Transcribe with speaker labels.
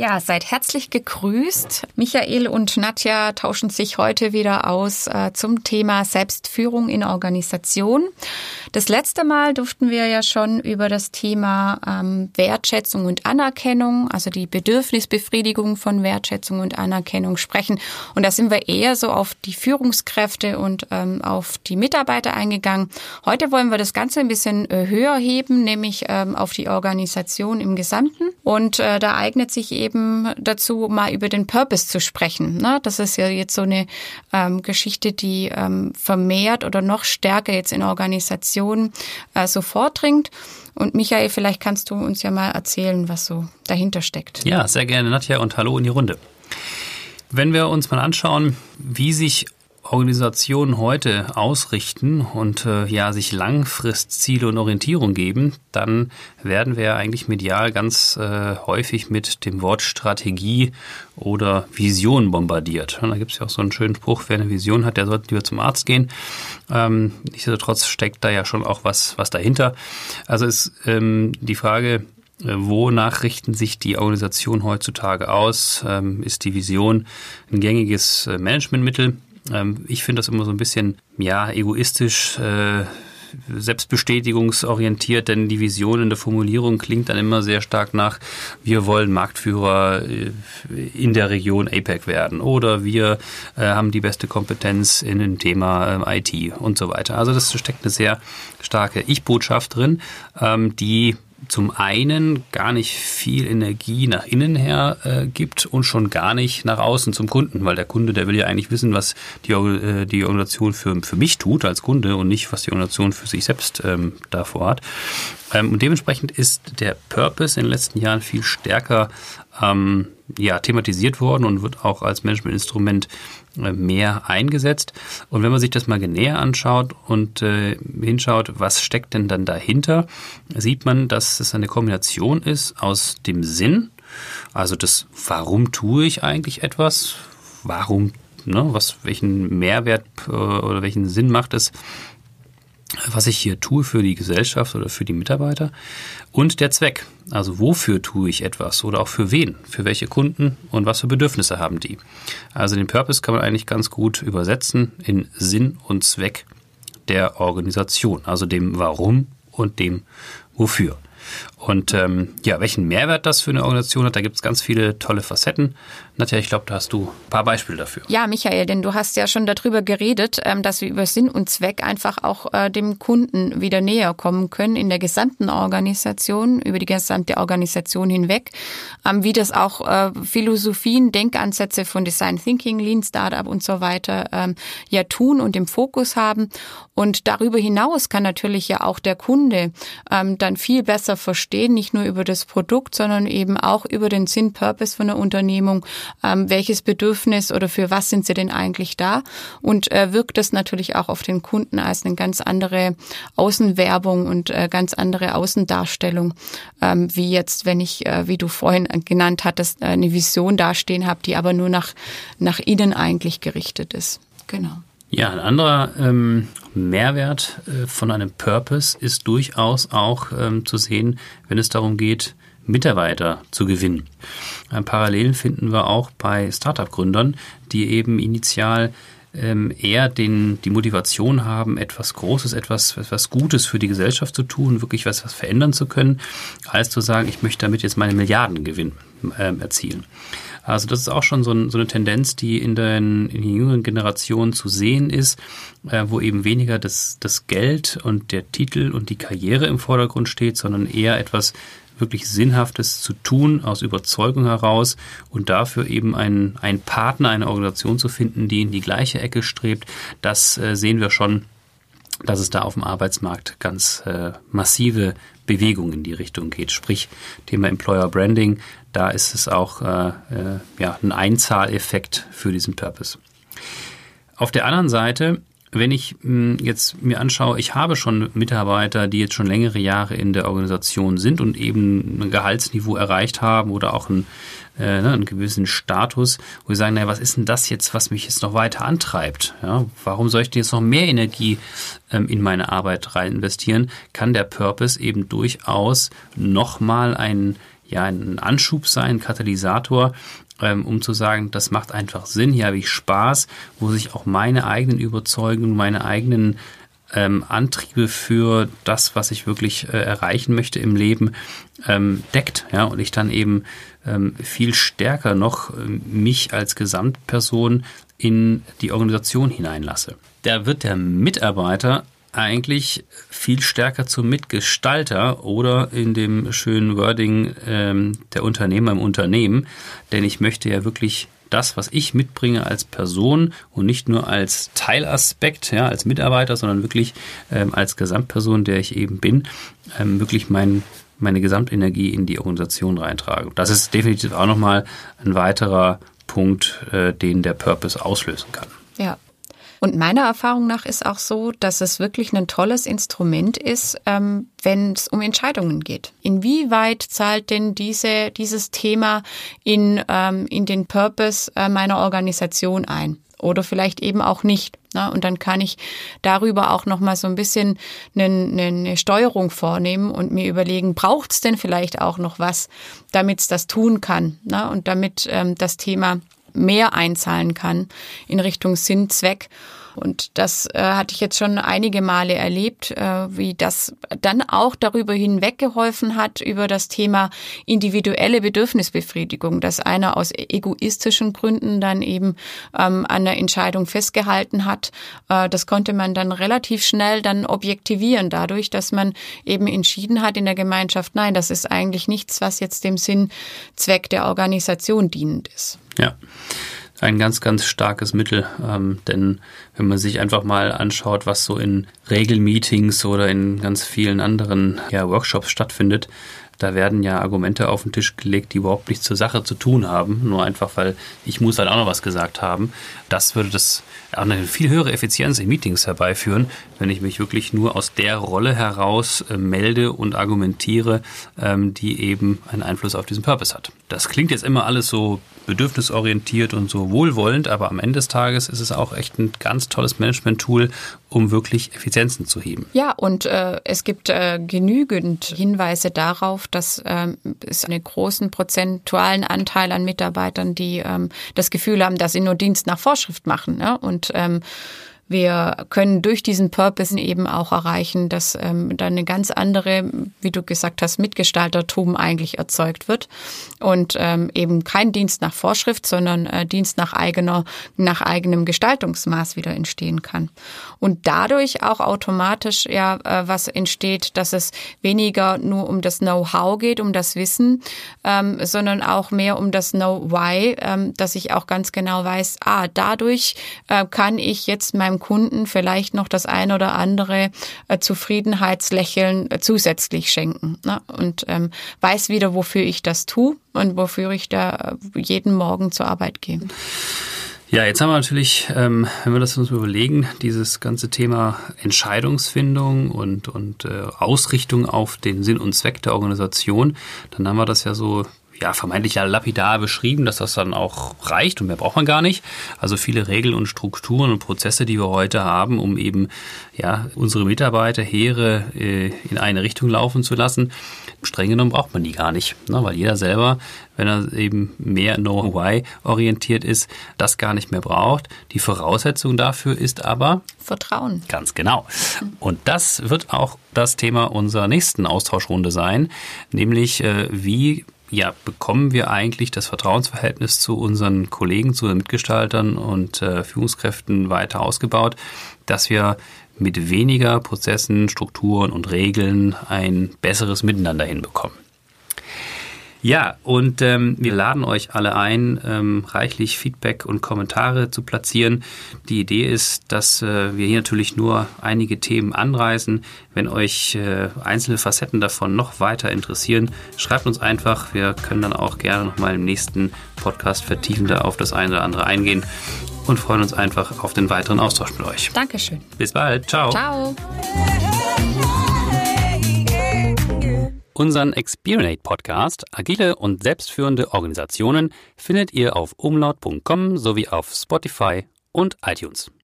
Speaker 1: Ja, seid herzlich gegrüßt. Michael und Nadja tauschen sich heute wieder aus äh, zum Thema Selbstführung in Organisation. Das letzte Mal durften wir ja schon über das Thema ähm, Wertschätzung und Anerkennung, also die Bedürfnisbefriedigung von Wertschätzung und Anerkennung sprechen. Und da sind wir eher so auf die Führungskräfte und ähm, auf die Mitarbeiter eingegangen. Heute wollen wir das Ganze ein bisschen äh, höher heben, nämlich ähm, auf die Organisation im Gesamten. Und äh, da eignet sich eben dazu, mal über den Purpose zu sprechen. Ne? Das ist ja jetzt so eine ähm, Geschichte, die ähm, vermehrt oder noch stärker jetzt in Organisationen äh, so vordringt. Und Michael, vielleicht kannst du uns ja mal erzählen, was so dahinter steckt.
Speaker 2: Ja, sehr gerne, Nadja, und hallo in die Runde. Wenn wir uns mal anschauen, wie sich Organisationen heute ausrichten und äh, ja sich Langfristziele und Orientierung geben, dann werden wir eigentlich medial ganz äh, häufig mit dem Wort Strategie oder Vision bombardiert. Und da gibt es ja auch so einen schönen Spruch, wer eine Vision hat, der sollte lieber zum Arzt gehen. Ähm, nichtsdestotrotz steckt da ja schon auch was, was dahinter. Also ist ähm, die Frage, äh, Wonach richten sich die Organisationen heutzutage aus? Ähm, ist die Vision ein gängiges äh, Managementmittel? Ähm, ich finde das immer so ein bisschen, ja, egoistisch, äh, selbstbestätigungsorientiert, denn die Vision in der Formulierung klingt dann immer sehr stark nach, wir wollen Marktführer äh, in der Region APEC werden oder wir äh, haben die beste Kompetenz in dem Thema äh, IT und so weiter. Also das steckt eine sehr starke Ich-Botschaft drin, ähm, die zum einen gar nicht viel Energie nach innen her äh, gibt und schon gar nicht nach außen zum Kunden, weil der Kunde, der will ja eigentlich wissen, was die, äh, die Organisation für, für mich tut als Kunde und nicht, was die Organisation für sich selbst ähm, davor hat. Ähm, und dementsprechend ist der Purpose in den letzten Jahren viel stärker ähm, ja, thematisiert worden und wird auch als Managementinstrument äh, mehr eingesetzt. Und wenn man sich das mal näher anschaut und äh, hinschaut, was steckt denn dann dahinter, sieht man, dass es eine Kombination ist aus dem Sinn, also das, warum tue ich eigentlich etwas, warum, ne, was, welchen Mehrwert äh, oder welchen Sinn macht es, was ich hier tue für die Gesellschaft oder für die Mitarbeiter und der Zweck. Also wofür tue ich etwas oder auch für wen, für welche Kunden und was für Bedürfnisse haben die. Also den Purpose kann man eigentlich ganz gut übersetzen in Sinn und Zweck der Organisation, also dem Warum und dem Wofür. Und ähm, ja, welchen Mehrwert das für eine Organisation hat, da gibt es ganz viele tolle Facetten. Nadja, ich glaube, da hast du ein paar Beispiele dafür.
Speaker 1: Ja, Michael, denn du hast ja schon darüber geredet, ähm, dass wir über Sinn und Zweck einfach auch äh, dem Kunden wieder näher kommen können in der gesamten Organisation, über die gesamte Organisation hinweg, ähm, wie das auch äh, Philosophien, Denkansätze von Design Thinking, Lean Startup und so weiter ähm, ja tun und im Fokus haben. Und darüber hinaus kann natürlich ja auch der Kunde dann viel besser verstehen, nicht nur über das Produkt, sondern eben auch über den Sinn, Purpose von der Unternehmung, ähm, welches Bedürfnis oder für was sind sie denn eigentlich da und äh, wirkt das natürlich auch auf den Kunden als eine ganz andere Außenwerbung und äh, ganz andere Außendarstellung, ähm, wie jetzt, wenn ich, äh, wie du vorhin genannt hattest, eine Vision dastehen habe, die aber nur nach, nach innen eigentlich gerichtet ist. Genau.
Speaker 2: Ja, ein anderer ähm, Mehrwert äh, von einem Purpose ist durchaus auch ähm, zu sehen, wenn es darum geht, Mitarbeiter zu gewinnen. Äh, Parallelen finden wir auch bei Startup-Gründern, die eben initial ähm, eher den, die Motivation haben, etwas Großes, etwas, etwas Gutes für die Gesellschaft zu tun, wirklich was, was verändern zu können, als zu sagen, ich möchte damit jetzt meine Milliardengewinn äh, erzielen. Also das ist auch schon so, ein, so eine Tendenz, die in den, in den jüngeren Generationen zu sehen ist, äh, wo eben weniger das, das Geld und der Titel und die Karriere im Vordergrund steht, sondern eher etwas wirklich Sinnhaftes zu tun aus Überzeugung heraus und dafür eben einen, einen Partner, eine Organisation zu finden, die in die gleiche Ecke strebt, das äh, sehen wir schon dass es da auf dem Arbeitsmarkt ganz äh, massive Bewegung in die Richtung geht. Sprich, Thema Employer Branding, da ist es auch äh, äh, ja, ein Einzahleffekt für diesen Purpose. Auf der anderen Seite wenn ich hm, jetzt mir anschaue, ich habe schon Mitarbeiter, die jetzt schon längere Jahre in der Organisation sind und eben ein Gehaltsniveau erreicht haben oder auch einen, äh, ne, einen gewissen Status, wo sie sagen, naja, was ist denn das jetzt, was mich jetzt noch weiter antreibt? Ja, warum soll ich denn jetzt noch mehr Energie ähm, in meine Arbeit rein investieren? Kann der Purpose eben durchaus nochmal einen ja ein Anschub sein, ein Katalysator, ähm, um zu sagen, das macht einfach Sinn, hier habe ich Spaß, wo sich auch meine eigenen Überzeugungen, meine eigenen ähm, Antriebe für das, was ich wirklich äh, erreichen möchte im Leben, ähm, deckt. Ja, und ich dann eben ähm, viel stärker noch äh, mich als Gesamtperson in die Organisation hineinlasse. Da wird der Mitarbeiter eigentlich viel stärker zum Mitgestalter oder in dem schönen Wording ähm, der Unternehmer im Unternehmen, denn ich möchte ja wirklich das, was ich mitbringe als Person und nicht nur als Teilaspekt, ja, als Mitarbeiter, sondern wirklich ähm, als Gesamtperson, der ich eben bin, ähm, wirklich mein, meine Gesamtenergie in die Organisation reintrage. Das ist definitiv auch nochmal ein weiterer Punkt, äh, den der Purpose auslösen kann.
Speaker 1: Ja, und meiner Erfahrung nach ist auch so, dass es wirklich ein tolles Instrument ist, ähm, wenn es um Entscheidungen geht. Inwieweit zahlt denn diese, dieses Thema in, ähm, in den Purpose äh, meiner Organisation ein? Oder vielleicht eben auch nicht. Ne? Und dann kann ich darüber auch nochmal so ein bisschen eine, eine Steuerung vornehmen und mir überlegen, braucht es denn vielleicht auch noch was, damit es das tun kann? Ne? Und damit ähm, das Thema mehr einzahlen kann in Richtung Sinn, Zweck. Und das äh, hatte ich jetzt schon einige Male erlebt, äh, wie das dann auch darüber hinweg geholfen hat, über das Thema individuelle Bedürfnisbefriedigung, dass einer aus egoistischen Gründen dann eben ähm, an der Entscheidung festgehalten hat. Äh, das konnte man dann relativ schnell dann objektivieren, dadurch, dass man eben entschieden hat in der Gemeinschaft, nein, das ist eigentlich nichts, was jetzt dem Sinn, Zweck der Organisation dienend ist.
Speaker 2: Ja ein ganz, ganz starkes Mittel. Ähm, denn wenn man sich einfach mal anschaut, was so in Regelmeetings oder in ganz vielen anderen ja, Workshops stattfindet, da werden ja Argumente auf den Tisch gelegt, die überhaupt nichts zur Sache zu tun haben. Nur einfach, weil ich muss halt auch noch was gesagt haben. Das würde das eine viel höhere Effizienz in Meetings herbeiführen, wenn ich mich wirklich nur aus der Rolle heraus äh, melde und argumentiere, ähm, die eben einen Einfluss auf diesen Purpose hat. Das klingt jetzt immer alles so bedürfnisorientiert und so wohlwollend, aber am Ende des Tages ist es auch echt ein ganz tolles Management-Tool, um wirklich Effizienzen zu heben.
Speaker 1: Ja, und äh, es gibt äh, genügend Hinweise darauf, dass ähm, es einen großen prozentualen Anteil an Mitarbeitern, die ähm, das Gefühl haben, dass sie nur Dienst nach Vorschrift machen. Ne? Und ähm, wir können durch diesen Purpose eben auch erreichen, dass ähm, da eine ganz andere, wie du gesagt hast, Mitgestaltertum eigentlich erzeugt wird und ähm, eben kein Dienst nach Vorschrift, sondern äh, Dienst nach eigener, nach eigenem Gestaltungsmaß wieder entstehen kann. Und dadurch auch automatisch ja äh, was entsteht, dass es weniger nur um das Know-how geht, um das Wissen, ähm, sondern auch mehr um das Know-why, ähm, dass ich auch ganz genau weiß, ah, dadurch äh, kann ich jetzt meinem Kunden vielleicht noch das ein oder andere äh, Zufriedenheitslächeln äh, zusätzlich schenken ne? und ähm, weiß wieder, wofür ich das tue und wofür ich da äh, jeden Morgen zur Arbeit gehe.
Speaker 2: Ja, jetzt haben wir natürlich, ähm, wenn wir das uns überlegen, dieses ganze Thema Entscheidungsfindung und, und äh, Ausrichtung auf den Sinn und Zweck der Organisation, dann haben wir das ja so ja, vermeintlich ja lapidar beschrieben, dass das dann auch reicht und mehr braucht man gar nicht. Also viele Regeln und Strukturen und Prozesse, die wir heute haben, um eben ja, unsere Mitarbeiter, Heere äh, in eine Richtung laufen zu lassen. Streng genommen braucht man die gar nicht, ne? weil jeder selber, wenn er eben mehr Know-why orientiert ist, das gar nicht mehr braucht. Die Voraussetzung dafür ist aber
Speaker 1: Vertrauen.
Speaker 2: Ganz genau. Und das wird auch das Thema unserer nächsten Austauschrunde sein, nämlich äh, wie ja, bekommen wir eigentlich das Vertrauensverhältnis zu unseren Kollegen, zu den Mitgestaltern und äh, Führungskräften weiter ausgebaut, dass wir mit weniger Prozessen, Strukturen und Regeln ein besseres Miteinander hinbekommen. Ja, und ähm, wir laden euch alle ein, ähm, reichlich Feedback und Kommentare zu platzieren. Die Idee ist, dass äh, wir hier natürlich nur einige Themen anreißen. Wenn euch äh, einzelne Facetten davon noch weiter interessieren, schreibt uns einfach. Wir können dann auch gerne nochmal im nächsten Podcast vertiefender auf das eine oder andere eingehen und freuen uns einfach auf den weiteren Austausch mit euch.
Speaker 1: Dankeschön.
Speaker 2: Bis bald. Ciao.
Speaker 1: Ciao.
Speaker 2: Unseren Experience Podcast Agile und selbstführende Organisationen findet ihr auf umlaut.com sowie auf Spotify und iTunes.